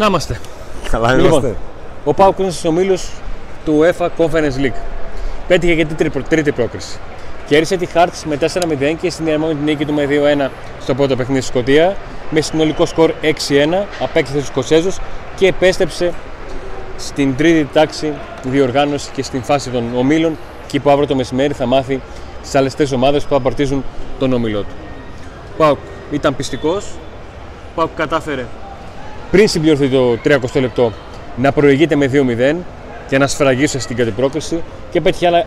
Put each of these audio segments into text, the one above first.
Να είμαστε. Καλά Λοιπόν, είμαστε. ο Πάουκ είναι στους ομίλους του UEFA Conference League. Πέτυχε και την τρίτη, τρίτη πρόκριση. Κέρδισε τη Hearts με 4-0 και συνδυασμό την νίκη του με 2-1 στο πρώτο παιχνίδι στη Σκωτία. Με συνολικό σκορ 6-1, απέκτησε τους Σκοτσέζου και επέστρεψε στην τρίτη τάξη διοργάνωση και στην φάση των ομίλων. Εκεί που αύριο το μεσημέρι θα μάθει τι άλλες τρεις ομάδες που θα απαρτίζουν τον όμιλό του. Ο Πάουκ ήταν πιστικός. Ο Πάουκ κατάφερε πριν συμπληρωθεί το 30 λεπτό να προηγείται με 2-0 και να σφραγίσει στην κάτι πρόκριση και πέτυχε άλλα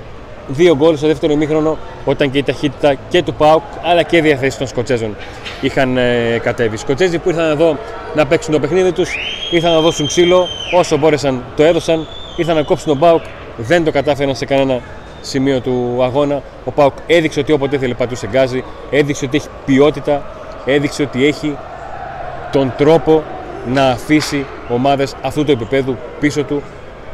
δύο γκολ στο δεύτερο ημίχρονο όταν και η ταχύτητα και του ΠΑΟΚ αλλά και η διαθέση των Σκοτσέζων είχαν ε, κατέβει. Οι Σκοτσέζοι που ήρθαν εδώ να παίξουν το παιχνίδι τους, ήρθαν να δώσουν ξύλο, όσο μπόρεσαν το έδωσαν, ήρθαν να κόψουν τον ΠΑΟΚ, δεν το κατάφεραν σε κανένα σημείο του αγώνα. Ο ΠΑΟΚ έδειξε ότι όποτε ήθελε πατούσε γκάζι, έδειξε ότι έχει ποιότητα, έδειξε ότι έχει τον τρόπο να αφήσει ομάδες αυτού του επίπεδου πίσω του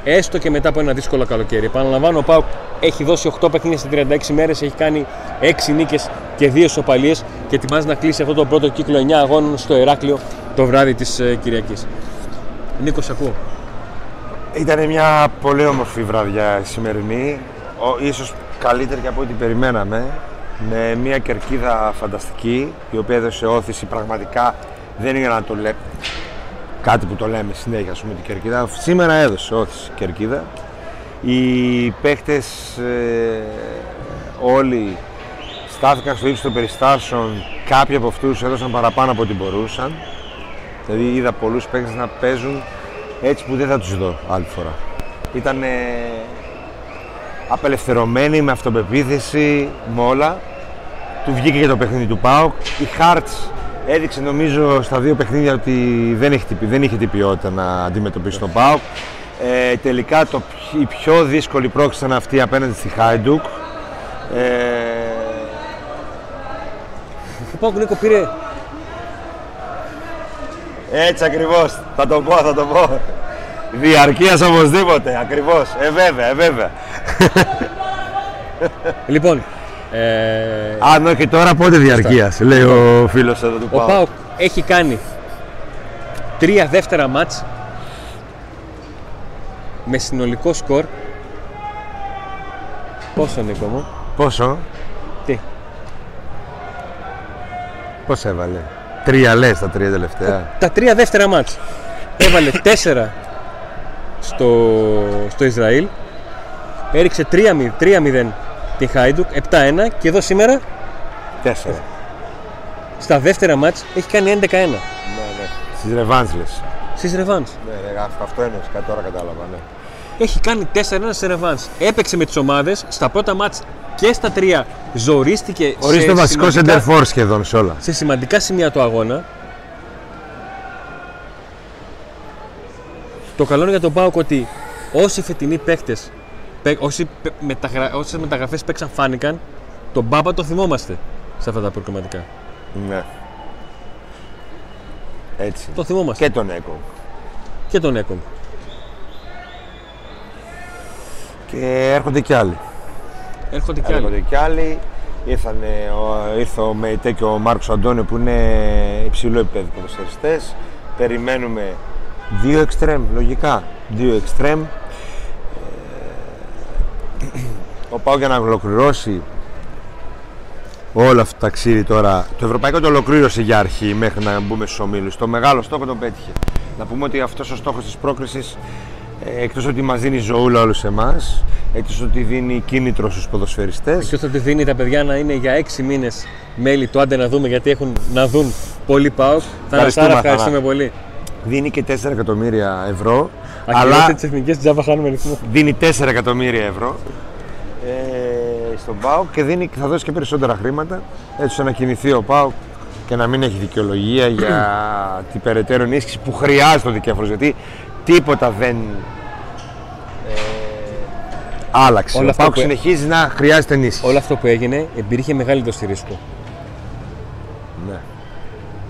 έστω και μετά από ένα δύσκολο καλοκαίρι. Επαναλαμβάνω, ο Πάουκ έχει δώσει 8 παιχνίδια σε 36 μέρες, έχει κάνει 6 νίκες και 2 σοπαλίε και ετοιμάζει να κλείσει αυτό το πρώτο κύκλο 9 αγώνων στο Εράκλειο το βράδυ της ε, Κυριακής. Νίκος, σε ακούω. Ήταν μια πολύ όμορφη βραδιά η σημερινή. Ο, ίσως καλύτερη και από ό,τι περιμέναμε. Με μια κερκίδα φανταστική, η οποία έδωσε όθηση πραγματικά. Δεν είναι να το λέμε κάτι που το λέμε συνέχεια, ας πούμε, την κερκίδα. Σήμερα έδωσε όθηση η κερκίδα. Οι παίχτες ε, όλοι στάθηκαν στο ύψος των περιστάσεων. Κάποιοι από αυτούς έδωσαν παραπάνω από ό,τι μπορούσαν. Δηλαδή είδα πολλούς παίχτες να παίζουν έτσι που δεν θα τους δω άλλη φορά. Ήταν απελευθερωμένοι, με αυτοπεποίθηση, με όλα. Του βγήκε και το παιχνίδι του ΠΑΟΚ. Η Hearts έδειξε νομίζω στα δύο παιχνίδια ότι δεν, έχει, την- δεν είχε την ποιότητα να αντιμετωπίσει τον ΠΑΟΚ. Ε, τελικά το, πι- η πιο δύσκολη πρόκληση ήταν αυτή απέναντι στη Χάιντουκ. Ε, Ο Πάουκ Νίκο πήρε έτσι ακριβώς, θα το πω, θα το πω. Διαρκείας οπωσδήποτε, ακριβώς. Ε, βέβαια, ε, βέβαια. Λοιπόν, ε, Αν όχι τώρα, πότε διαρκείας, λέει ο φίλος εδώ του ο ΠΑΟΚ. Πάουκ έχει κάνει τρία δεύτερα μάτς με συνολικό σκορ πόσο Νίκο μου, Πόσο, τι, πώς έβαλε; Τρία λες τα τρία τελευταία. τα τρία δεύτερα μάτς. Έβαλε τέσσερα στο, στο Ισραήλ. Έριξε 3-0 3-0 την Χάιντουκ, 7-1 και εδώ σήμερα Τέσσερα. στα δεύτερα μάτς έχει κάνει 11-1 Ναι, ναι. Στις ρεβάνς λες. στις Ρεβάνς. Ναι, ναι, αυτό, αυτό εννοείς, κάτι τώρα κατάλαβα, ναι. Έχει κάνει 4-1 σε Ρεβάνς. Έπαιξε με τις ομάδες, στα πρώτα μάτς και στα τρία ζορίστηκε Ορίστε σε το βασικό σημαντικά- center for σχεδόν σε όλα. σε σημαντικά σημεία του αγώνα. Το καλό είναι για τον Πάουκ ότι όσοι φετινοί παίκτες, όσοι παι- μεταγρα... όσες μεταγραφές παίξαν φάνηκαν, τον Μπάμπα το θυμόμαστε σε αυτά τα προκριματικά. Ναι. Έτσι. Το θυμόμαστε. Και τον Έκο. Και, τον Έκον. Και έρχονται κι άλλοι. Έρχονται και άλλοι. Έρχονται κι άλλοι. Ήρθανε, ο, ήρθε ο Μεϊτέ και ο Μάρκος Αντώνιο που είναι υψηλό επίπεδο ποδοσφαιριστές. Περιμένουμε δύο εξτρέμ, λογικά. Δύο εξτρέμ. Ε, ο Πάο για να ολοκληρώσει όλο αυτό το ταξίδι τώρα. Το ευρωπαϊκό το ολοκλήρωσε για αρχή μέχρι να μπούμε στους ομίλους. Το μεγάλο στόχο τον πέτυχε. Να πούμε ότι αυτός ο στόχος της πρόκρισης ε, εκτός ότι μας δίνει ζωούλα όλους εμάς, εκτός ότι δίνει κίνητρο στους ποδοσφαιριστές, Και όσο τη δίνει τα παιδιά να είναι για 6 μήνες μέλη του άντε να δούμε γιατί έχουν να δουν πολύ Πάουκ. Θα Ευχαριστούμε, Θανασάρα, ευχαριστούμε Θανά. πολύ. Δίνει και 4 εκατομμύρια ευρώ, Αλλά αλλά τις εθνικές τζάμπα χάνουμε ρυθμό. δίνει 4 εκατομμύρια ευρώ ε, στον ΠΑΟΚ και δίνει, θα δώσει και περισσότερα χρήματα έτσι ώστε να κινηθεί ο ΠΑΟΚ και να μην έχει δικαιολογία για την περαιτέρω ενίσχυση που χρειάζεται ο δικέφαλος γιατί τίποτα δεν ε, άλλαξε. Όλα ο αυτά ΠΑΟΚ που- συνεχίζει να χρειάζεται ενίσχυση. Όλο αυτό που έγινε υπήρχε μεγάλη δόση ρίσκου. Ναι.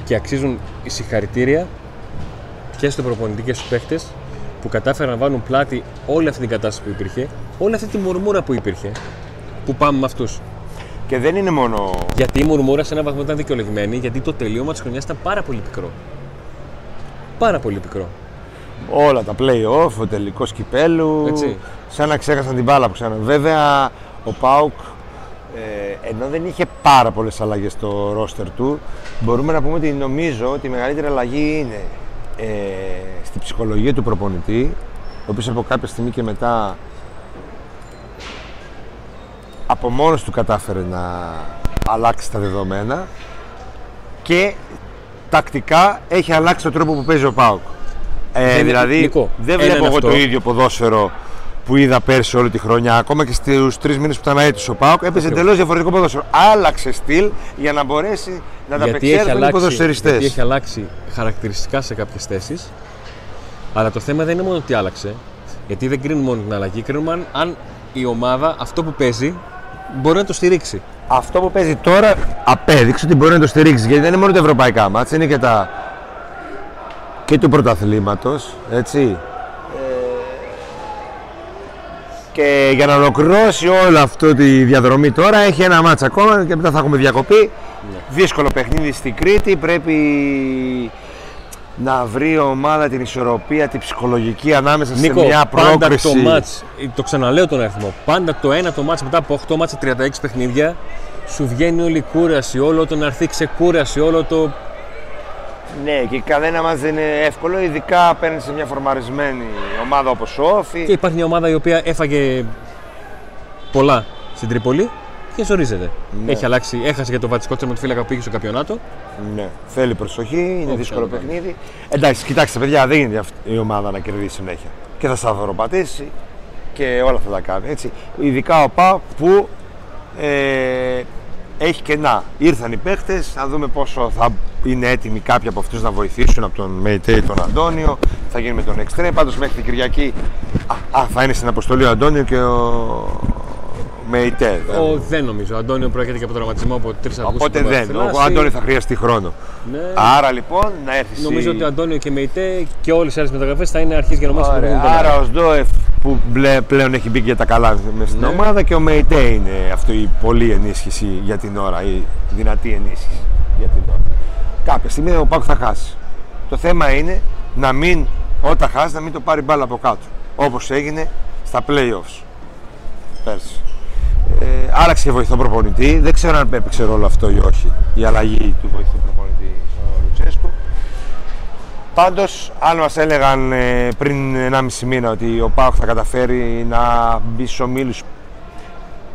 Και αξίζουν οι συγχαρητήρια και στο προπονητή και στους παίχτες που κατάφεραν να βάλουν πλάτη όλη αυτή την κατάσταση που υπήρχε, όλη αυτή τη μουρμούρα που υπήρχε, που πάμε με αυτούς. Και δεν είναι μόνο Γιατί η μουρμούρα σε έναν βαθμό ήταν δικαιολογημένη, γιατί το τελείωμα της χρονιάς ήταν πάρα πολύ πικρό. Πάρα πολύ πικρό. όλα τα play-off, ο τελικός κυπέλου. Έτσι. Σαν να ξέχασαν την μπάλα που ξανά. Βέβαια, ο Πάουκ ε, ενώ δεν είχε πάρα πολλές αλλαγές στο ρόστερ του, μπορούμε να πούμε ότι νομίζω ότι η μεγαλύτερη αλλαγή είναι ε, στη ψυχολογία του προπονητή, ο οποίος από κάποια στιγμή και μετά από μόνος του κατάφερε να αλλάξει τα δεδομένα και τακτικά έχει αλλάξει τον τρόπο που παίζει ο Πάουκ. Ε, Δεν- δηλαδή, Νικό, δεν ένα βλέπω είναι εγώ αυτό. το ίδιο ποδόσφαιρο που είδα πέρσι όλη τη χρονιά. Ακόμα και στους τρεις μήνες που ήταν αίτητο ο Πάουκ, έπαιζε εντελώς διαφορετικό ποδόσφαιρο. Άλλαξε στυλ για να μπορέσει να τα γιατί έχει, απεξέλθουν οι αλλάξει, ποδοσφαιριστές. γιατί έχει αλλάξει χαρακτηριστικά σε κάποιες θέσεις. Αλλά το θέμα δεν είναι μόνο ότι άλλαξε. Γιατί δεν κρίνουν μόνο την αλλαγή, κρίνουμε αν, αν η ομάδα αυτό που παίζει μπορεί να το στηρίξει. Αυτό που παίζει τώρα απέδειξε ότι μπορεί να το στηρίξει. Γιατί δεν είναι μόνο τα ευρωπαϊκά μάτια, είναι και τα. και του πρωταθλήματος. Έτσι. Ε, Και για να ολοκληρώσει όλο αυτό τη διαδρομή τώρα έχει ένα μάτσα ακόμα και μετά θα έχουμε διακοπή. Δύσκολο παιχνίδι στην Κρήτη. Πρέπει να βρει η ομάδα την ισορροπία, την ψυχολογική ανάμεσα Νίκο, σε μια πάντα πρόκριση. το μάτς, το ξαναλέω τον αριθμό, πάντα το ένα το μάτς μετά από 8 μάτς σε 36 παιχνίδια σου βγαίνει όλη η κούραση, όλο το να έρθει ξεκούραση, όλο το... Ναι, και κανένα μας δεν είναι εύκολο, ειδικά απέναντι σε μια φορμαρισμένη ομάδα όπως ο Όφη. Και υπάρχει μια ομάδα η οποία έφαγε πολλά στην Τρίπολη και ζορίζεται. Ναι. Έχει αλλάξει, έχασε για το Βατσκότσα με το φύλακα που πήγε στο καμπιονάτο. Ναι, θέλει προσοχή, είναι Όπως δύσκολο και να κάνει. παιχνίδι. Εντάξει, κοιτάξτε παιδιά, δεν γίνεται αυτή η ομάδα να κερδίσει συνέχεια. Και θα σταθεροπατήσει και όλα θα τα κάνει. Έτσι. Ειδικά ο ΠΑ που ε, έχει κενά. Ήρθαν οι παίχτες, να δούμε πόσο θα είναι έτοιμοι κάποιοι από αυτούς να βοηθήσουν από τον Μέιτε ή τον Αντώνιο. Θα γίνει με τον Εξτρέμ. Πάντως μέχρι την Κυριακή α, α, θα είναι στην αποστολή ο Αντώνιο και ο Μέιτε. Ο, δεν νομίζω. Ο Αντώνιο προέρχεται και από τραυματισμό από 3 Αυγούστου. Οπότε τον δεν. Παραθυνάση. Ο Αντώνιο θα χρειαστεί χρόνο. Ναι. Άρα λοιπόν να έρθει Νομίζω στη- ότι ο Αντώνιο και Μεϊτέ και όλες οι άλλες μεταγραφές θα είναι αρχής για ομάδα Ωραία. Άρα ο Σντόεφ που μπλε- πλέον έχει μπει και για τα καλά μες στην Ναι. ομάδα και ο Μέιτε είναι αυτό η πολλή ενίσχυση για την ώρα, η δυνατή ενίσχυση για την ώρα. Κάποια στιγμή ο Πάκου θα χάσει. Το θέμα είναι να μην, όταν χάσει, να μην το πάρει μπάλα από κάτω. Όπως έγινε στα playoffs πέρσι. Ε, άλλαξε και βοηθό προπονητή. Δεν ξέρω αν έπαιξε ρόλο αυτό ή όχι. Η αλλαγή του βοηθού προπονητή ο Λουτσέσκου. Πάντως, αν μας έλεγαν ε, πριν 1,5 μήνα ότι ο Πάοκ θα καταφέρει να μπει στους ομίλους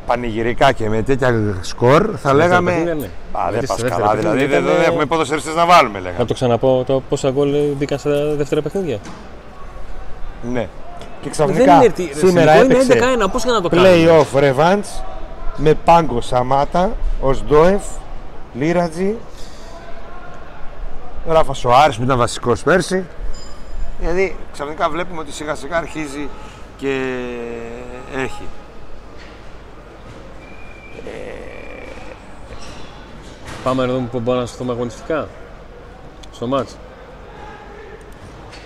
πανηγυρικά και με τέτοια σκορ, θα λέγαμε. παιχνίδια, ναι. Α, δεν Γιατί πας στα καλά. δεύτερα Δηλαδή παιχνίδια δεν, δεν ήταν- έχουμε ποδοσφαιριστές να βάλουμε, λέγαμε. Να το ξαναπώ το πόσα γκολ μπήκαν στα δεύτερα παιχνίδια. Ναι. Και Δεν ξαφνικά είναι τι- σήμερα είναι έπαιξε 11-1, πώς για να το κάνουμε; play-off revanche με Πάγκο Σαμάτα, Οσντόεφ, Λίρατζι, Ράφα Σοάρης που ήταν βασικός πέρσι. Δηλαδή ξαφνικά βλέπουμε ότι σιγά σιγά αρχίζει και έχει. Πάμε να δούμε πού μπορούμε να σταθούμε αγωνιστικά. Στο μάτς.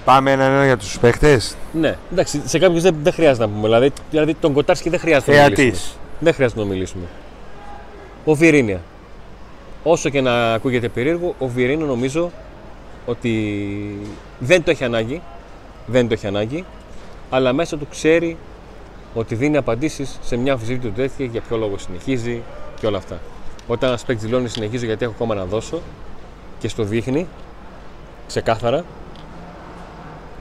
Πάμε ένα-ένα για τους παίχτες. Ναι, εντάξει, σε κάποιους δεν, δεν χρειάζεται να πούμε. Δηλαδή, δηλαδή τον Κοτάρσκι δεν χρειάζεται να μιλήσουμε. Θεατής. Δεν χρειάζεται να μιλήσουμε. Ο Βιρίνια. Όσο και να ακούγεται περίεργο, ο Βιρίνια νομίζω ότι δεν το έχει ανάγκη. Δεν το έχει ανάγκη. Αλλά μέσα του ξέρει ότι δίνει απαντήσεις σε μια αμφισβήτηση του τέτοια για ποιο λόγο συνεχίζει και όλα αυτά. Όταν ένα παίκτη δηλώνει συνεχίζω γιατί έχω ακόμα να δώσω και στο δείχνει ξεκάθαρα,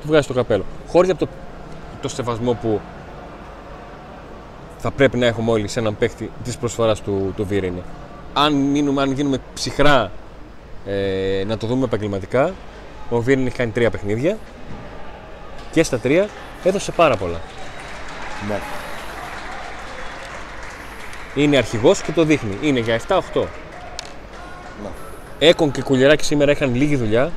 του βγάζει το καπέλο. Χωρίς από το, το σεβασμό που θα πρέπει να έχουμε όλοι σε έναν παίκτη της προσφοράς του, του Βιρίνη. Αν, μείνουμε, αν γίνουμε ψυχρά ε, να το δούμε επαγγελματικά, ο Βιρίνη έχει κάνει τρία παιχνίδια και στα τρία έδωσε πάρα πολλά. Ναι. Είναι αρχηγός και το δείχνει. Είναι για 7-8. Ναι. Έκον και Κουλιεράκη σήμερα είχαν λίγη δουλειά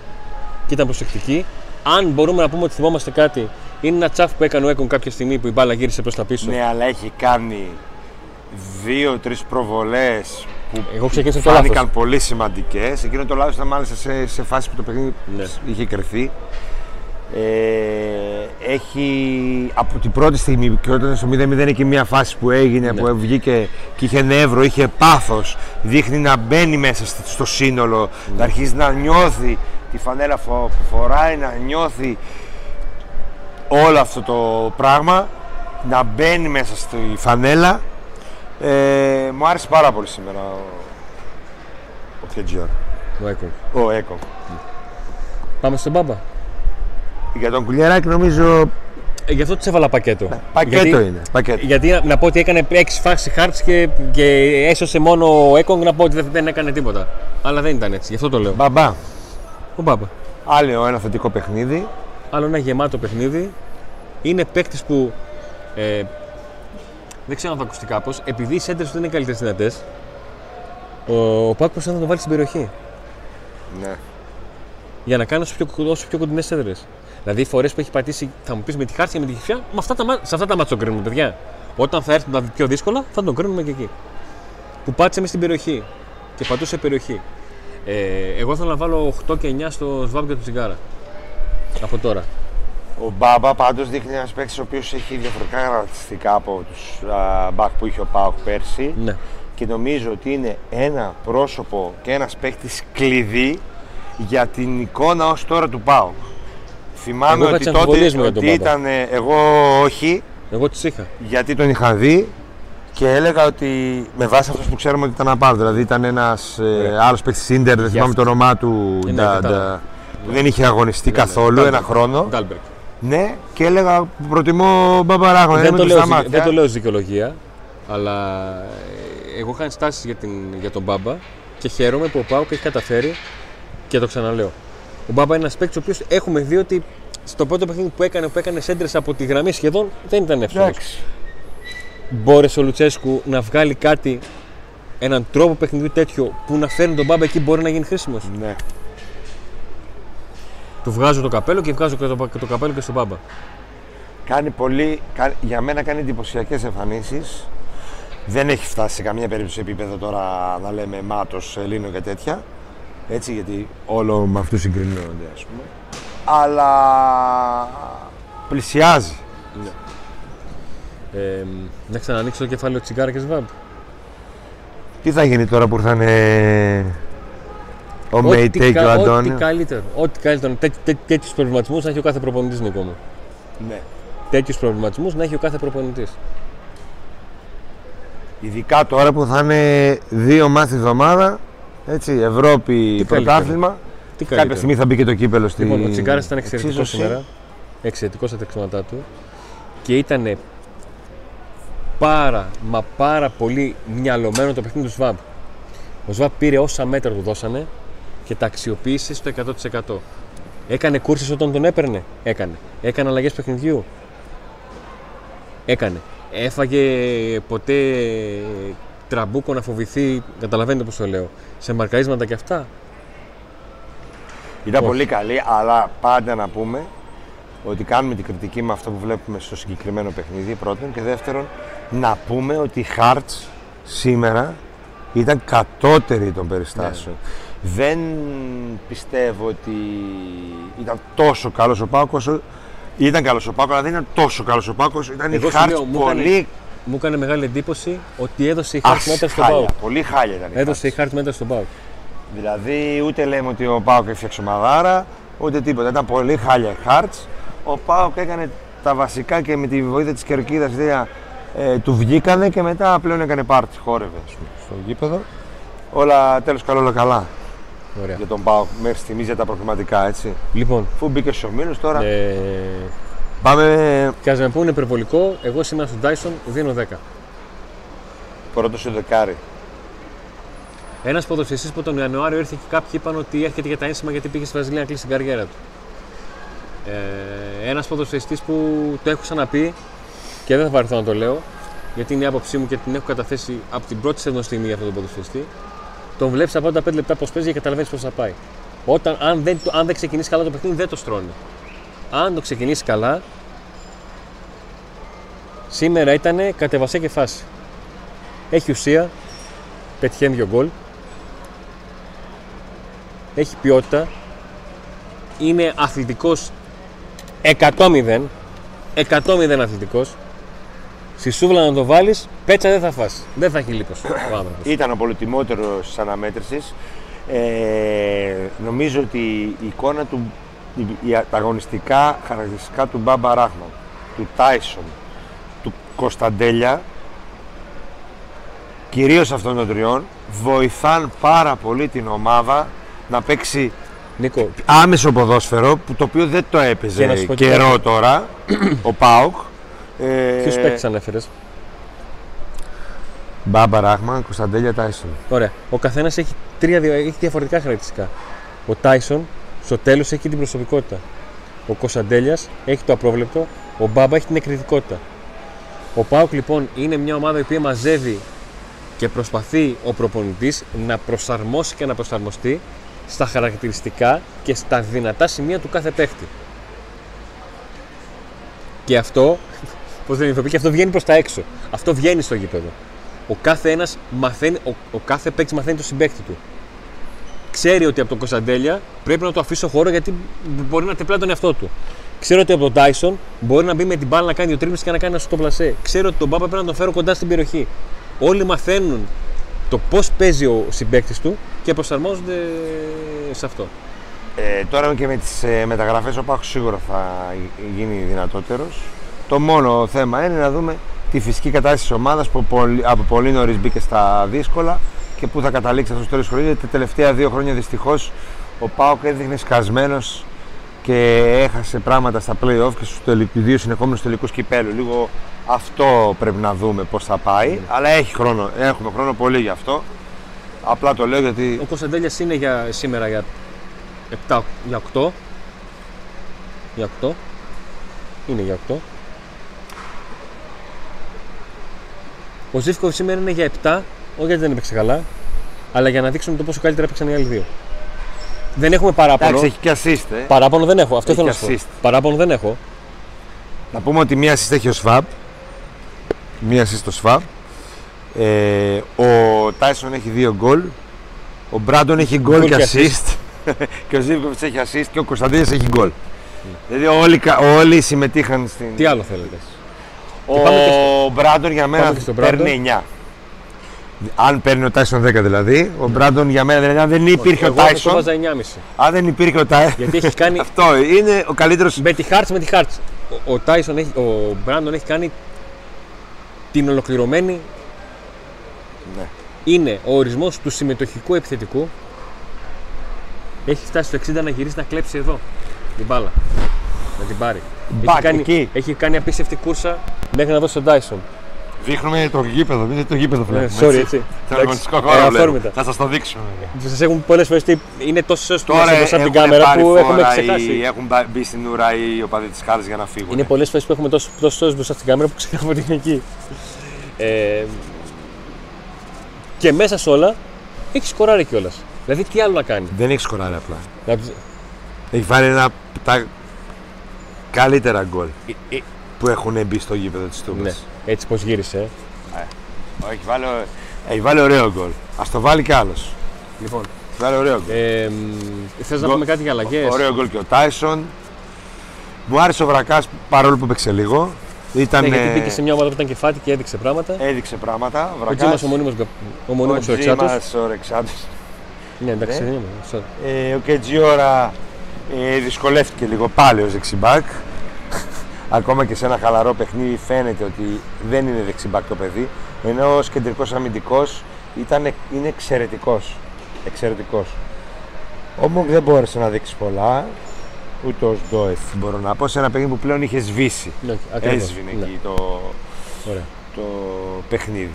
και ήταν προσεκτικοί. Αν μπορούμε να πούμε ότι θυμόμαστε κάτι, είναι ένα τσαφ που έκανε ο Έκον κάποια στιγμή που η μπάλα γύρισε προς τα πίσω. Ναι, αλλά έχει κάνει δύο-τρεις προβολές που Εγώ ξεκίνησα από το φάνηκαν λάθος. πολύ σημαντικές. Εκείνο το λάθος ήταν μάλιστα σε, σε φάση που το παιχνίδι Ναι. είχε κρυθεί. Ε, έχει από την πρώτη στιγμή και όταν στο 0-0 εκεί μια φάση που έγινε Ναι. που βγήκε και είχε νεύρο, είχε πάθος δείχνει να μπαίνει μέσα στο- στο σύνολο Ναι. να αρχίζει να νιώθει τη φανέλα φο- που φοράει να νιώθει όλο αυτό το πράγμα να μπαίνει μέσα στη φανέλα. Ε, μου άρεσε πάρα πολύ σήμερα ο, ο KGR, Ο Έκο. ο Έκο. Πάμε στον Μπάμπα. Για τον Κουλιαράκη νομίζω Ε, γι' αυτό τη έβαλα πακέτο. πακέτο γιατί, είναι. Πακέτο. Γιατί να, να πω ότι έκανε 6 φάσει χάρτη και, και έσωσε μόνο ο Έκογκ να πω ότι δεν, δεν έκανε τίποτα. Αλλά δεν ήταν έτσι, γι' αυτό το λέω. Μπαμπά, Ο Μπάμπα. άλλο ένα θετικό παιχνίδι. Άλλο ένα γεμάτο παιχνίδι. Είναι παίκτης που. Ε, δεν ξέρω αν θα ακουστεί κάπως. Επειδή οι σέντερ του δεν είναι καλύτερες δυνατές, ο, ο Πάκ προσπαθεί να τον βάλει στην περιοχή. Ναι. Για να κάνει όσο πιο, όσο πιο κοντινές έδρε. Δηλαδή, οι φορές που έχει πατήσει, θα μου πεις με τη χάρτη και με τη χυφιά, με αυτά τα, μα- σε αυτά τα μάτια τον κρίνουμε, παιδιά. Όταν θα έρθουν τα πιο δύσκολα, θα τον κρίνουμε και εκεί. Που πάτησε μες στην περιοχή και πατούσε περιοχή. Ε, εγώ θέλω να βάλω 8 και 9 στο σβάμπ και το τσιγάρα. Από τώρα. Ο Μπάμπα πάντως δείχνει ένας παίκτης ο οποίος έχει διαφορετικά χαρακτηριστικά από τους α, μπακ που είχε ο Πάοκ πέρσι Ναι. και νομίζω ότι είναι ένα πρόσωπο και ένας παίκτης κλειδί για την εικόνα ως τώρα του Πάοκ. Θυμάμαι Εγώ είχα ότι τις τότε αμφιβολίες μου για τον ότι Μπάμπα. ήταν, ε, εγώ όχι, Εγώ τις είχα. γιατί τον είχα δει και έλεγα ότι με βάση αυτό που ξέρουμε ότι ήταν να πάρω. Δηλαδή ήταν ένας ε, άλλος παίκτης Ίντερ, δεν θυμάμαι το όνομά του. ναι, ντα- κατάλαβα. ντα- που δεν είχε αγωνιστεί Ναι, καθόλου ναι, ένα Ντάλμπεργκ. χρόνο. Ντάλμπεργκ. Ναι, και έλεγα προτιμώ Μπαμπαράγο. Δεν, το με λέω, στα ως- μάτια. δεν το λέω ως δικαιολογία, αλλά ε, εγώ είχα ενστάσει για, την, για τον Μπάμπα και χαίρομαι που ο Πάουκ έχει καταφέρει και το ξαναλέω. Ο Μπάμπα είναι ένας παίκτης ο οποίος έχουμε δει ότι στο πρώτο παιχνίδι που έκανε, που έκανε σέντρες από τη γραμμή σχεδόν δεν ήταν εύκολο. Εντάξει. Μπόρεσε ο Λουτσέσκου να βγάλει κάτι, έναν τρόπο παιχνιδιού τέτοιο που να φέρνει τον Μπάμπα εκεί μπορεί να γίνει χρήσιμος. Ναι. Του βγάζω το καπέλο και βγάζω και το, και το καπέλο και στον Μπάμπα. Κάνει πολύ, κα- για μένα κάνει εντυπωσιακές εμφανίσεις. Δεν έχει φτάσει σε καμία περίπτωση σε επίπεδο τώρα να λέμε Μάτος, Ελλήνο και τέτοια. Έτσι, γιατί όλο με αυτού συγκρίνονται, ας πούμε. Αλλά πλησιάζει. Ε, να ξανανοίξω το κεφάλαιο τσιγάρα και σβάμπ. Τι θα γίνει τώρα που ήρθαν ο Μέιτέ και ο κα- ό,τι Αντώνιο. καλύτερο. Ό,τι καλύτερο. Τέ, τέ, Τέτοιους προβληματισμούς να έχει ο κάθε προπονητής, Νίκο μου. Ναι. Τέτοιους προβληματισμούς να έχει ο κάθε προπονητής. Ειδικά τώρα που θα είναι δύο μάθη εβδομάδας. Έτσι, Ευρώπη, πρωτάθλημα. Τι Κάποια καλύτερο. στιγμή θα μπει και το κύπελο στη. Λοιπόν, ο Τσιγκάρας ήταν εξαιρετικός εξίσωση. σήμερα. Εξαιρετικός στα τρεξίματά του. Και ήταν πάρα μα πάρα πολύ μυαλωμένο το παιχνίδι του Σβαμπ. Ο Σβαμπ πήρε όσα μέτρα του δώσανε και τα αξιοποίησε στο 100%. Έκανε κούρσες όταν τον έπαιρνε; Έκανε. Έκανε αλλαγές παιχνιδιού; Έκανε. Έφαγε ποτέ τραμπούκο να φοβηθεί, καταλαβαίνετε πώς το λέω, σε μαρκαρίσματα και αυτά; Ήταν Όχι. πολύ καλή, αλλά πάντα να πούμε ότι κάνουμε την κριτική με αυτό που βλέπουμε στο συγκεκριμένο παιχνίδι πρώτον και δεύτερον να πούμε ότι η Hearts σήμερα ήταν κατώτερη των περιστάσεων. Δεν πιστεύω ότι ήταν τόσο καλός ο ΠΑΟΚ όσο ήταν καλός ο ΠΑΟΚ, αλλά δεν ήταν τόσο καλός ο ΠΑΟΚ. Ήταν Εγώ η σου Hearts λέω, μου πολύ έκανε- Μου έκανε μεγάλη εντύπωση ότι έδωσε η Hearts, μέτρα στον χάλια, ΠΑΟΚ. Πολύ χάλια ήταν η Έδωσε η Hearts. Hearts μέτρα στον ΠΑΟΚ. Δηλαδή ούτε λέμε ότι ο ΠΑΟΚ έφτιαξε ομαδάρα, ούτε τίποτα. Ήταν πολύ χάλια η Hearts. Ο Πάοκ έκανε τα βασικά και με τη βοήθεια της κερκίδας ε, του βγήκανε και μετά πλέον έκανε πάρτι, χόρευε ας πούμε, στο γήπεδο. Όλα τέλος καλό, όλα καλά Ωραία. για τον Πάοκ μέχρι στιγμής για τα προβληματικά, έτσι. Λοιπόν, Φού μπήκε στους ομίλους τώρα, ε, πάμε και ας με πούνε υπερβολικό, εγώ σήμερα στον Tyson δίνω 10. πρώτος στο δεκάρι. Ένας ποδοσφαιριστής που τον Ιανουάριο ήρθε και κάποιοι είπαν ότι έρχεται για τα ένσημα γιατί πήγε στη Βραζιλία να κλείσει την καριέρα του. Ε, ένας ποδοσφαιριστής που το έχω ξαναπεί και δεν θα βαρεθώ να το λέω γιατί είναι η άποψή μου και την έχω καταθέσει από την πρώτη σεζόν στιγμή για αυτόν τον ποδοσφαιριστή. Τον βλέπεις τα πρώτα 5 λεπτά πώ παίζει και καταλαβαίνεις πώς θα πάει. Όταν, αν, δεν, το- αν δεν ξεκινήσει καλά το παιχνίδι, δεν το στρώνει. Αν το ξεκινήσει καλά, σήμερα ήταν κατεβασέ και φάση. Έχει ουσία, πετυχαίνει δύο γκολ, έχει ποιότητα, είναι αθλητικός 100-0, 100-0 αθλητικός. Στη σούβλα να το βάλεις, πέτσα δεν θα φας. Δεν θα έχει λίπος ο άνθρωπος. Ήταν ο πολυτιμότερος της αναμέτρησης. Ε, νομίζω ότι η εικόνα του οι- οι- τα αγωνιστικά χαρακτηριστικά του Μπάμπα Ράχμαν, του Τάισον, του Κωνσταντέλια, κυρίως αυτών των τριών, βοηθάν πάρα πολύ την ομάδα να παίξει Νίκο, άμεσο ποδόσφαιρο, που το οποίο δεν το Και να έπαιζε σου πω και καιρό κάτι. τώρα, ο Πάουκ. Ε, ποιους παίκτες ανέφερες; Μπάμπα Ράχμαν, Κωνσταντέλια Τάισον. Ωραία. Ο καθένας έχει, τρία, δια- έχει διαφορετικά χαρακτηριστικά. Ο Τάισον στο τέλος έχει την προσωπικότητα. Ο Κωνσταντέλιας έχει το απρόβλεπτο. Ο Μπάμπα έχει την εκρητικότητα. Ο Πάουκ λοιπόν είναι μια ομάδα η οποία μαζεύει και προσπαθεί ο προπονητής να προσαρμόσει και να προσαρμοστεί στα χαρακτηριστικά και στα δυνατά σημεία του κάθε παίχτη. Και αυτό, πώς δεν είναι, και αυτό βγαίνει προς τα έξω. Αυτό βγαίνει στο γήπεδο. Ο κάθε ένας μαθαίνει, ο, ο κάθε παίκτης μαθαίνει το συμπέκτη του. Ξέρει ότι από τον Κωνσταντέλια πρέπει να του αφήσω χώρο γιατί μπορεί να τεπλάει τον εαυτό του. Ξέρω ότι από τον Τάισον μπορεί να μπει με την μπάλα να κάνει δύο τρίπλες και να κάνει ένα στο πλασέ. Ξέρω ότι τον Μπάμπα πρέπει να τον φέρω κοντά στην περιοχή. Όλοι μαθαίνουν το πώς παίζει ο συμπέκτη του και προσαρμόζονται σε αυτό. Ε, τώρα και με τις ε, μεταγραφές ο Πάκος σίγουρα θα γίνει δυνατότερος. Το μόνο θέμα είναι να δούμε τη φυσική κατάσταση της ομάδας που πολύ- από πολύ νωρίς μπήκε στα δύσκολα και πού θα καταλήξει αυτό το τέλος χρονιάς. Γιατί τα τελευταία δύο χρόνια δυστυχώς ο Πάοκ έδειχνε σκασμένος και έχασε πράγματα στα play-off και στους τελικ- δύο συνεχόμενους τελικούς κυπέλους. Λίγο αυτό πρέπει να δούμε πώς θα πάει. Αλλά έχει χρόνο, έχουμε χρόνο πολύ γι' αυτό. Απλά το λέω γιατί Ο Κωνσταντέλιας είναι για, σήμερα για 7, για 8. Για 8. Είναι για 8. Ο Ζήφκοβ σήμερα είναι για 7, όχι γιατί δεν έπαιξε καλά, αλλά για να δείξουμε το πόσο καλύτερα έπαιξαν οι άλλοι δύο. Δεν έχουμε παράπονο. εντάξει, έχει και assist. Ε. Παράπονο δεν έχω. Αυτό Έχει θέλω να σου πω. assist. Παράπονο δεν έχω. Να πούμε ότι μία assist έχει ο Σβάμπ. Μία assist ο Σβάμπ. Ε, ο Τάισον έχει δύο γκολ. Ο Μπράντον έχει γκολ Γκολ και και assist. και ο Ζήβκοβιτς έχει assist και ο Κωνσταντίνης έχει γκολ. Δηλαδή όλοι, κα- όλοι συμμετείχαν στην... Τι άλλο θέλετε. Ο Και πάμε και Μπράντον για μένα πάμε και στον παίρνει 9. Αν παίρνει ο Τάισον 10 δηλαδή, ο Μπράντον για μένα δηλαδή, αν δεν υπήρχε ο Εγώ θα το Τάισον, βάζα 9,5. αν δεν υπήρχε ο Τάισον, Γιατί έχει κάνει αυτό είναι ο καλύτερος με τη Χάρτς με τη Χάρτς. Ο, ο Τάισον έχει, ο Μπράντον έχει κάνει την ολοκληρωμένη. Ναι. Είναι ο ορισμός του συμμετοχικού επιθετικού. Έχει φτάσει στο 60 να γυρίσει να κλέψει εδώ την μπάλα. Να την πάρει. Μπακ, έχει, κάνει, εκεί. έχει κάνει απίστευτη κούρσα μέχρι να δώσει τον Τάισον. Δείχνουμε το γήπεδο, δείτε το γήπεδο Ναι, βλέπουμε. sorry, έτσι. Το Εντάξει, αγωνιστικό ε, χώρο βλέπουμε. αφόρμητα. Θα σας το δείξουμε. Σας έχουν πολλές φορές πει είναι τόσο όσο Τώρα μπροστά από την έχουν κάμερα πάρει που φόρα έχουμε ή ξεχάσει. Έχουν μπα- μπει στην ουρά οι οπαδοί της Χάρης για να φύγουν. Είναι πολλές φορές που έχουμε τόσο, τόσο ώρες μπροστά στην κάμερα που ξεχνάμε ότι είναι εκεί. Ε, και μέσα σε όλα έχει σκοράρει κιόλας. Δηλαδή τι άλλο να κάνει; Δεν έχει σκοράρει απλά. Να τους- Έχει βάλει ένα από τα καλύτερα γκολ ε, ε, που έχουν μπει στο γήπεδο της Τούμπας. ναι, έτσι πώ γύρισε. ε. Έχει βάλει, έχει βάλει ωραίο γκολ. Ας το βάλει κι άλλος. Λοιπόν, Έχει βάλει ωραίο γκολ. ε, θες να Γκολ- πούμε κάτι για αλλαγές; Ωραίο γκολ και ο Τάισον. Μου άρεσε ο Βρακάς παρόλο που παίξε λίγο. Ήταν, Ναι, γιατί ε, μπήκε σε μια ομάδα που ήταν κεφάτη και έδειξε πράγματα. έδειξε πράγματα. ο Τζίμας ο μονίμω ο, μονίμως ο Εξάτος. Τζίμας, ο Ρεξάτος. Ναι, εντάξει, Ναι. δεν είμαι. Sorry. Ε, ο Κετζιόρα ε, δυσκολεύτηκε λίγο πάλι ως δεξιμπάκ. Ακόμα και σε ένα χαλαρό παιχνίδι φαίνεται ότι δεν είναι δεξιμπάκ το παιδί. Ενώ ως κεντρικός αμυντικός ήταν, είναι εξαιρετικός. Εξαιρετικός. Όμως δεν μπόρεσε να δείξει πολλά. Ούτε ως Ντόεφ μπορώ να πω. Σε ένα παιχνίδι που πλέον είχε σβήσει. Ναι, ακριβώς. Έσβηνε Ναι, εκεί το, ωραία. το παιχνίδι.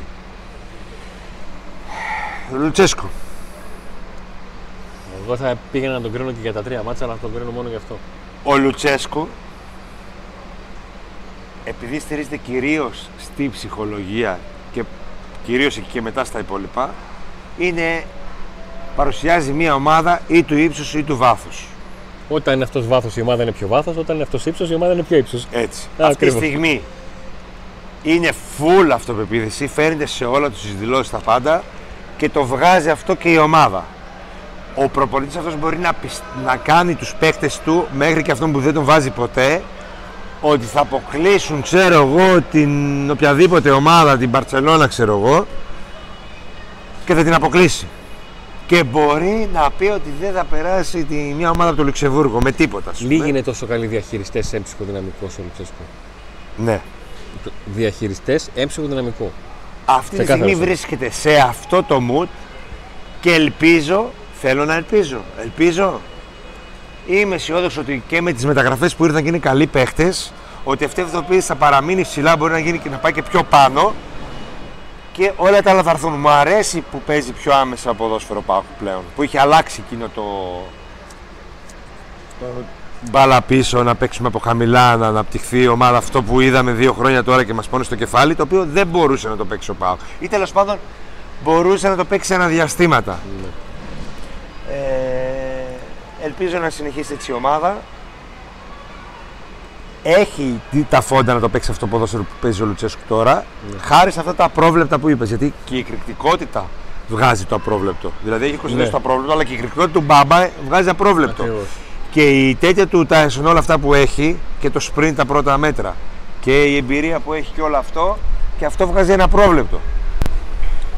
Λουτσέσκο. Εγώ θα πήγαινα να τον κρίνω και για τα τρία μάτσα, αλλά θα τον κρίνω μόνο γι' αυτό. Ο Λουτσέσκου, επειδή στηρίζεται κυρίως στη ψυχολογία και κυρίως εκεί και μετά στα υπόλοιπα, είναι, παρουσιάζει μια ομάδα ή του ύψους ή του βάθους. Όταν είναι αυτός βάθος η ομάδα είναι πιο βάθος, όταν είναι αυτός ύψος η ομάδα είναι πιο ύψος. Έτσι. Α, Αυτή ακριβώς. τη στιγμή είναι full αυτοπεποίθηση, φέρνεται σε όλα τους τις δηλώσεις τα πάντα και το βγάζει αυτό και η ομάδα. Ο προπονητής αυτός μπορεί να, πισ- να κάνει τους παίκτες του μέχρι και αυτόν που δεν τον βάζει ποτέ ότι θα αποκλείσουν, ξέρω εγώ, την οποιαδήποτε ομάδα, την Μπαρτσελώνα, ξέρω εγώ, και θα την αποκλείσει. και μπορεί να πει ότι δεν θα περάσει τη, μια ομάδα από το Λουξεμβούργο με τίποτα. ας πούμε. Λίγοι είναι τόσο καλοί διαχειριστές έμψυχο δυναμικό στο Λουτσέσκο. Ναι. Διαχειριστές έμψυχο δυναμικό. Αυτή τη Ξεκάθαρα στιγμή αυτό. βρίσκεται σε αυτό το mood και ελπίζω, θέλω να ελπίζω, ελπίζω, είμαι αισιόδοξο ότι και με τις μεταγραφές που ήρθαν και είναι καλοί παίχτες, ότι αυτή η αυτοποίηση θα παραμείνει ψηλά, μπορεί να γίνει και να πάει και πιο πάνω και όλα τα άλλα θα έρθουν. Μου αρέσει που παίζει πιο άμεσα ποδόσφαιρο Πάκου πλέον, που είχε αλλάξει εκείνο το... το μπάλα πίσω, να παίξουμε από χαμηλά, να αναπτυχθεί η ομάδα. Αυτό που είδαμε δύο χρόνια τώρα και μας πόνε στο κεφάλι, το οποίο δεν μπορούσε να το παίξει ο Πάο. Ή τέλος πάντων μπορούσε να το παίξει αναδιαστήματα. Ε, ελπίζω να συνεχίσει έτσι η ομάδα. Έχει τι- τα φόντα να το παίξει αυτό το ποδόσφαιρο που παίζει ο Λουτσέσκου τώρα, χάρη σε αυτά τα απρόβλεπτα που είπες. Γιατί και η εκρηκτικότητα βγάζει το απρόβλεπτο. Δηλαδή έχει κοστίσει Ναι. το απρόβλεπτο, αλλά και η εκρηκτικότητα του Μπάμπα βγάζει απρόβλεπτο. Ακριβώς. Και η τέτοια του Tyson όλα αυτά που έχει και το sprint τα πρώτα μέτρα και η εμπειρία που έχει και όλο αυτό και αυτό βγάζει ένα πρόβλεπτο.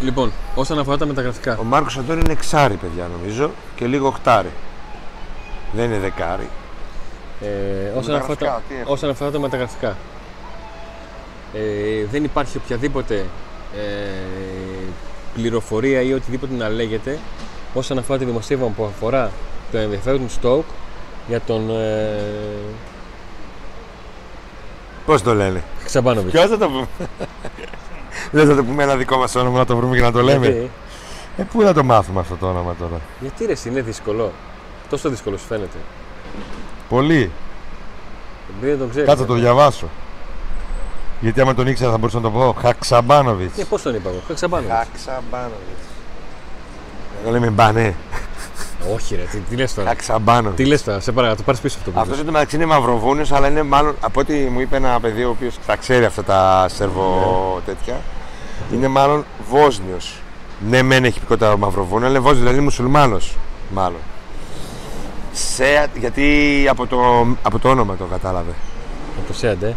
Λοιπόν, όσον αφορά τα μεταγραφικά. Ο Μάρκος Αντώνη είναι εξάρι παιδιά νομίζω και λίγο οχτάρι. Δεν είναι δεκάρι. Ε, όσον, αφορά τα, Μεταγραφικά, τι έχουμε; όσον αφορά τα μεταγραφικά. Ε, δεν υπάρχει οποιαδήποτε ε, πληροφορία ή οτιδήποτε να λέγεται όσον αφορά τη δημοσίευμα που αφορά το ενδιαφέρον του Στόκ για τον ε, Πώς το λένε; Ξαμπάνοβιτ. Ποιος θα το πούμε; Δεν θα το πούμε ένα δικό μας όνομα να το βρούμε και να το λέμε. Γιατί, Ε, πού να το μάθουμε αυτό το όνομα τώρα; γιατί ρε, εσύ, είναι δύσκολο. Τόσο δύσκολο σου φαίνεται. Πολύ. Επειδή δεν τον ξέρεις. Κάτσε να το διαβάσω. Γιατί άμα τον ήξερα θα μπορούσα να το πω. Χαξαμπάνοβιτς. Ε, πώς τον είπα εγώ, Ξαμπάνοβιτ. Χαξαμπάνοβιτς. Εγώ λέμε μπανέ. Όχι, ρε, τι, τι λες τώρα; Χαξαμπάνοβιτς. Τι λες τώρα, σε παρακαλώ, το πάρεις πίσω αυτό που Αυτό είπες. εν τω μεταξύ είναι μαυροβούνιος, αλλά είναι μάλλον από ό,τι μου είπε ένα παιδί ο οποίος τα ξέρει αυτά τα σερβο τέτοια. Είναι μάλλον Βόσνιος. Ναι, μεν έχει πικότητα ο μαυροβούνιο, αλλά είναι Βόσνιος, δηλαδή είναι μουσουλμάνος. Μάλλον. Σε, γιατί από το, από το όνομα το κατάλαβε. Από το Σέαντ, ε.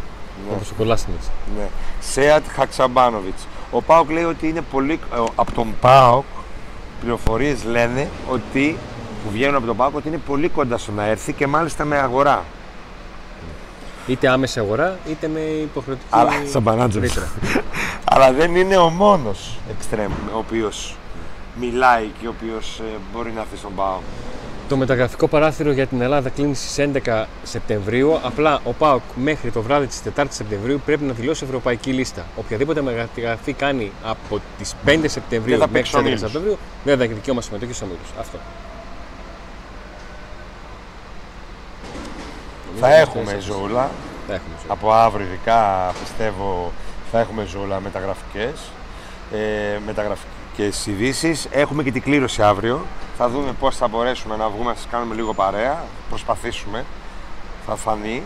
Όπω ο Κολάσινο. Ναι. Σέατ Χαξαμπάνοβιτς. Ο Πάοκ λέει ότι είναι πολύ. ε, Από τον Πάοκ πληροφορίες λένε ότι που βγαίνουν από τον Πάοκ ότι είναι πολύ κοντά στο να έρθει και μάλιστα με αγορά. Είτε άμεση αγορά, είτε με υποχρεωτική. Αλλά σαν Πανάτζος. ρήτρα. Αλλά δεν είναι ο μόνος εξτρέμ ο οποίος μιλάει και ο οποίος μπορεί να έρθει στον Πάοκ. Το μεταγραφικό παράθυρο για την Ελλάδα κλείνει στις 11 Σεπτεμβρίου. Απλά ο ΠΑΟΚ μέχρι το βράδυ της 4η Σεπτεμβρίου πρέπει να δηλώσει ευρωπαϊκή λίστα. Οποιαδήποτε μεταγραφή κάνει από τις 5 Σεπτεμβρίου Δεν θα μέχρι παίξει τι 11 ομίλους. Σεπτεμβρίου δεν θα έχει δικαίωμα συμμετοχή στου ομίλου. Αυτό. Θα έχουμε ζούλα. Θα έχουμε. ζωή. Από αύριο ειδικά πιστεύω θα έχουμε ζούλα μεταγραφικές. Ε, μεταγραφικές ειδήσεις. Έχουμε και την κλήρωση αύριο. Θα δούμε πώς θα μπορέσουμε να βγούμε να σας κάνουμε λίγο παρέα. Προσπαθήσουμε. Θα φανεί.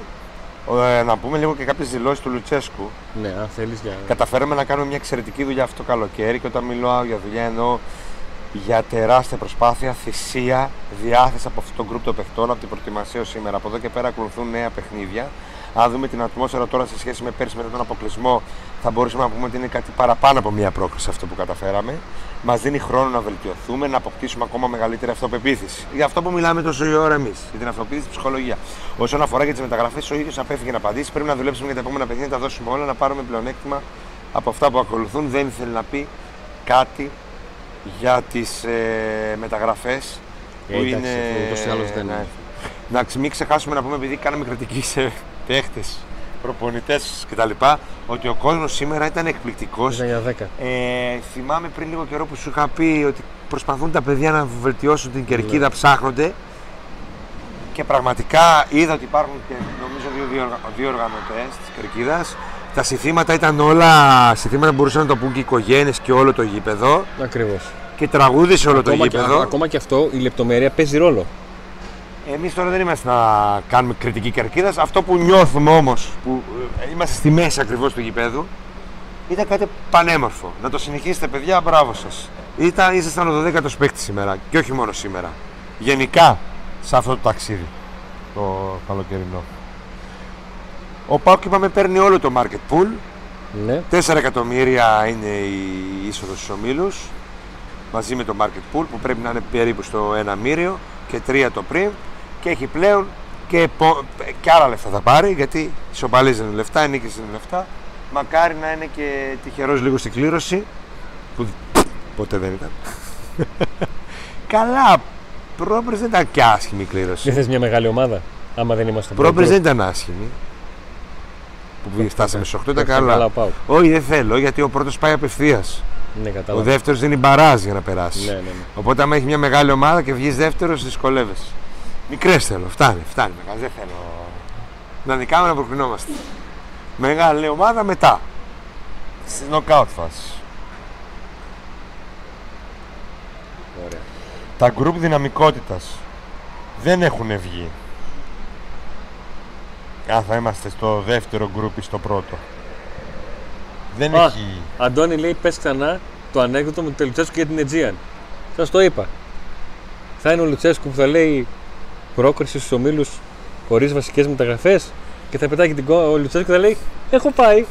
Ε, να πούμε λίγο και κάποιες δηλώσεις του Λουτσέσκου. Ναι, αν θέλεις για. Καταφέραμε να κάνουμε μια εξαιρετική δουλειά αυτό το καλοκαίρι και όταν μιλάω για δουλειά εννοώ για τεράστια προσπάθεια, θυσία, διάθεση από αυτό το γκρουπ των παιχτών, από την προετοιμασία ως σήμερα. Από εδώ και πέρα ακολουθούν νέα παιχνίδια. Αν δούμε την ατμόσφαιρα τώρα σε σχέση με πέρσι μετά τον αποκλεισμό, θα μπορούσαμε να πούμε ότι είναι κάτι παραπάνω από μια πρόκληση αυτό που καταφέραμε. Μας δίνει χρόνο να βελτιωθούμε, να αποκτήσουμε ακόμα μεγαλύτερη αυτοπεποίθηση. Για αυτό που μιλάμε τόσο η ώρα εμείς, για την αυτοπεποίθηση ψυχολογίας. Όσον αφορά για τις μεταγραφές, ο ίδιος απέφυγε να απαντήσει. Πρέπει να δουλέψουμε για τα επόμενα παιχνίδια, να τα δώσουμε όλα, να πάρουμε πλεονέκτημα από αυτά που ακολουθούν. Δεν ήθελε να πει κάτι για τις ε, μεταγραφές Ε, που εντάξει, είναι... αυτό ούτως ή άλλως δεν ναι. είναι. Να ξε- μην ξεχάσουμε να πούμε, επειδή κάναμε κριτική σε παίχτες, προπονητές κτλ. Ότι ο κόσμος σήμερα ήταν εκπληκτικός. Ήταν για 10. Ε, θυμάμαι πριν λίγο καιρό που σου είχα πει ότι προσπαθούν τα παιδιά να βελτιώσουν την κερκίδα, Ναι. ψάχνονται. Και πραγματικά είδα ότι υπάρχουν και νομίζω δύο, δύο, δύο οργανωτές της κερκίδας. Τα συστήματα ήταν όλα συστήματα που μπορούσαν να το πούν και οι οικογένειες και όλο το γήπεδο. Ακριβώς. Και τραγούδισε όλο το Ακόμα, και- γήπεδο. ακόμα και αυτό η λεπτομέρεια παίζει ρόλο. Εμείς τώρα δεν είμαστε να κάνουμε κριτική κερκίδας. Αυτό που νιώθουμε όμως, που ε, είμαστε στη μέση ακριβώς του γηπέδου, ήταν κάτι πανέμορφο. Να το συνεχίσετε, παιδιά, μπράβο σας. Ήταν, ήσασταν ο 12ο παίκτης σήμερα και όχι μόνο σήμερα. Γενικά σε αυτό το ταξίδι το καλοκαιρινό. Ο Πάουκ είπαμε παίρνει όλο το market pool. Ναι. 4 εκατομμύρια είναι η είσοδος στους ομίλους. μαζί με το market pool που πρέπει να είναι περίπου στο ένα μύριο και τρία το πριν και έχει πλέον και, και άλλα λεφτά θα πάρει γιατί ισοπαλίζει είναι λεφτά, νίκη είναι λεφτά. Μακάρι να είναι και τυχερός λίγο στην κλήρωση που ποτέ δεν ήταν. Καλά, πρόπερς δεν ήταν και άσχημη η κλήρωση. Δεν θες μια μεγάλη ομάδα, άμα δεν είμαστε Πρόπερς δεν ήταν άσχημη. Που φτάσαμε σε 8 ήταν καλά. Όχι, δεν θέλω γιατί ο πρώτος πάει απευθείας. Ναι, ο δεύτερος δεν είναι μπαράζ για να περάσει. Ναι, ναι, ναι. Οπότε, άμα έχει μια μεγάλη ομάδα και βγεις δεύτερος, δυσκολεύεσαι. Μικρές θέλω, φτάνει, φτάνει. Μεγάλη. Δεν θέλω να νικάμε να προκρινόμαστε. Μεγάλη ομάδα μετά. Στη knockout φάση. Ωραία. Τα group δυναμικότητας δεν έχουν βγει. Αν θα είμαστε στο δεύτερο γκρουπ ή στο πρώτο. Δεν Α, έχει. Αντώνη λέει πες ξανά το ανέκδοτο με τον Λουτσέσκου για την Αιτζίαν. Σας το είπα. Θα είναι ο Λουτσέσκου που θα λέει πρόκριση στους ομίλους χωρίς βασικές μεταγραφές και θα πετάει την κόμμα. Ο Λουτσέσκου θα λέει Έχω πάει.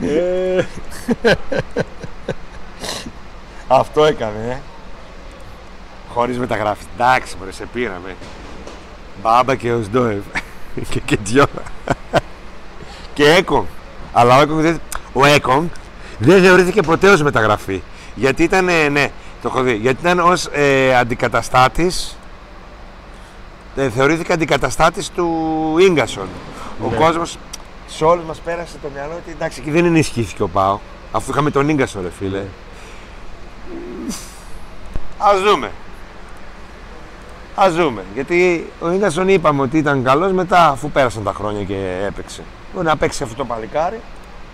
ε, Αυτό έκανε, ε. Χωρίς μεταγράφη. Εντάξει, μωρέ, σε πήραμε. Μπάμπα και ο Σντόευ. και, και δυο. και Έκον. Αλλά ο Έκον δεν, ο Έκον δεν θεωρήθηκε ποτέ ως μεταγραφή. Γιατί ήταν, ναι, το έχω δει. Γιατί ήταν ως ε, αντικαταστάτης ε, θεωρήθηκε αντικαταστάτης του Ίγκασον. Ο Ναι. κόσμος σε όλους μας πέρασε το μυαλό ότι εντάξει εκεί δεν ενισχύθηκε ο Πάο. Αφού είχαμε τον Ίγκασον ρε φίλε. Ας δούμε. Ας δούμε. Γιατί ο Ίγκασον είπαμε ότι ήταν καλός μετά αφού πέρασαν τα χρόνια και έπαιξε. Μπορεί να παίξει αυτό το παλικάρι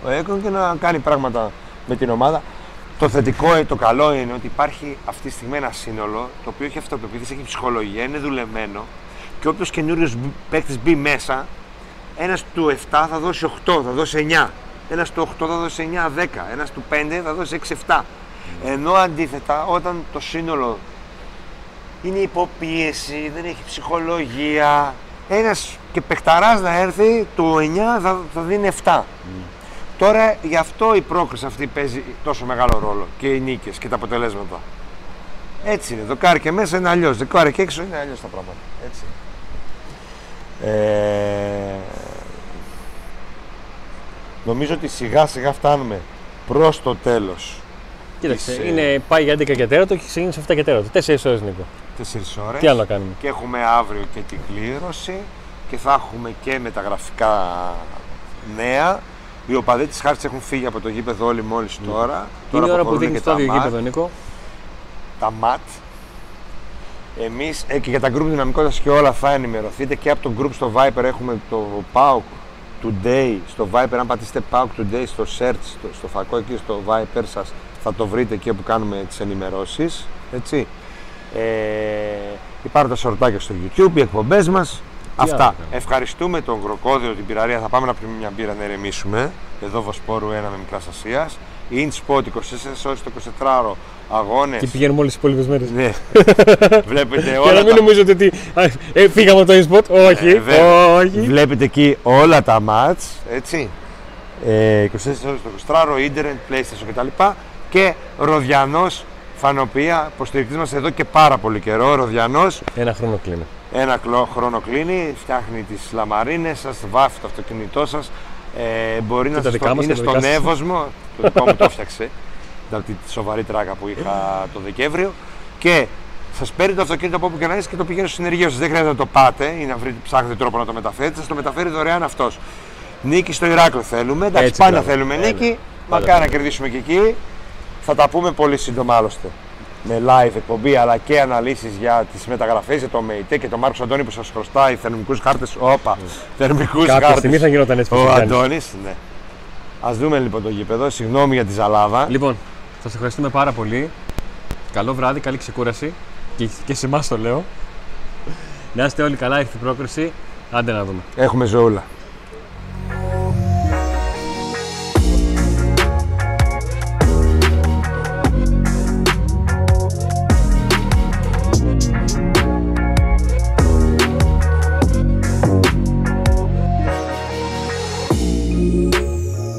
ο Έκον και να κάνει πράγματα με την ομάδα. Το θετικό, ε, το καλό είναι ότι υπάρχει αυτή τη στιγμή ένα σύνολο το οποίο έχει αυτοπεποίθηση, έχει ψυχολογία, είναι δουλεμένο και όποιος καινούριος παίκτης μπει μέσα, ένας του 7 θα δώσει 8, θα δώσει 9. Ένας του 8 θα δώσει 9, 10. Ένας του 5 θα δώσει 6, 7. Ενώ αντίθετα, όταν το σύνολο είναι υποπίεση, δεν έχει ψυχολογία, ένας και παιχταράς να έρθει, το 9 θα, θα δίνει 7. Τώρα γι' αυτό η πρόκριση αυτή παίζει τόσο μεγάλο ρόλο και οι νίκες και τα αποτελέσματα. Έτσι είναι. Δοκάρι και μέσα είναι αλλιώς. Δοκάρι και έξω είναι αλλιώς τα πράγματα. Έτσι. Ε, νομίζω ότι σιγά σιγά φτάνουμε προς το τέλος. κοίταξε, Είσαι- είναι, πάει για 11 και τέρατο και ξεκίνησε 7 και τέρατο. 4 ώρες Νίκο. Τέσσερις ώρες. Τι άλλο να κάνουμε; Και έχουμε αύριο και την κλήρωση και θα έχουμε και μεταγραφικά νέα. Οι οπαδοί της Χάρτης έχουν φύγει από το γήπεδο όλοι μόλις τώρα. Είναι η ώρα που αποχωρούν δείχνεις και το τα άδειο ματ. γήπεδο, Νίκο. τα ΜΑΤ. Εμείς ε, και για τα group δυναμικότητας και όλα θα ενημερωθείτε και από το group στο Viper έχουμε το PAOK Today στο Viper αν πατήσετε PAOK Today στο search στο, στο φακό εκεί στο Viper σας θα το βρείτε εκεί όπου κάνουμε τις ενημερώσεις έτσι ε, υπάρχουν τα σορτάκια στο YouTube, οι εκπομπές μας άλλο Αυτά. κάνουμε. Ευχαριστούμε τον Κροκόδιο, την πυραρία. Θα πάμε να πιούμε μια μπύρα να ηρεμήσουμε. Εδώ Βοσπόρου 1 με μικράς Ασίας. InSpot 24 ώρες το 24ωρο αγώνες. Και πηγαίνουμε όλες τις υπόλοιπες μέρες. Ναι. Βλέπετε Για όλα να μην τα... νομίζετε ότι. α, Ε, φύγαμε από το e-spot. Όχι, Ε, βέβαια. όχι. Βλέπετε εκεί όλα τα μάτς, έτσι. Ε, 24 ώρες το 24ωρο, ίντερνετ, PlayStation κτλ. Και Ροδιανός Φανοπία, υποστηρικτής μας εδώ και πάρα πολύ καιρό. Ροδιανός, Ένα χρόνο κλείνει. Ένα κλο- χρόνο κλείνει, φτιάχνει τις λαμαρίνες σας, βάφει το αυτοκίνητό σας. Ε, μπορεί να τα σας δικά το... μας είναι και τα στον δικά σας. Εύωσμο, το δικό μου το έφτιαξε. Ήταν τη σοβαρή τράκα που είχα το Δεκέμβριο. Και σας παίρνει το αυτοκίνητο από όπου και να είσαι και το πηγαίνεις στο συνεργείο σας. Δεν χρειάζεται να το πάτε ή να βρείτε, ψάχνετε τρόπο να το μεταφέρετε. Σας το μεταφέρει δωρεάν αυτός. Νίκη στο Ηράκλειο θέλουμε. Εντάξει, Έτσι, πάντα μπράβο. θέλουμε Έλα. νίκη. Πάντα Μακάρι να θέλουμε. κερδίσουμε και εκεί. Θα τα πούμε πολύ σύντομα άλλωστε. Με live εκπομπή αλλά και αναλύσεις για τις μεταγραφές, για το ΜΕΙΤΕ και τον Μάρκος Αντώνη που σας χρωστάει θερμικούς χάρτες. Όπα, θερμικούς Κάποια χάρτες. στιγμή θα γινόταν έτσι. Ο που θα κάνει. Αντώνης, ναι. Α δούμε λοιπόν το γήπεδο. Συγγνώμη για τη ζαλάδα. Λοιπόν, σας ευχαριστούμε πάρα πολύ. Καλό βράδυ, καλή ξεκούραση. Και, και σε εμάς το λέω. Να είστε όλοι καλά, ήρθε η πρόκριση. Άντε να δούμε. Έχουμε ζωούλα.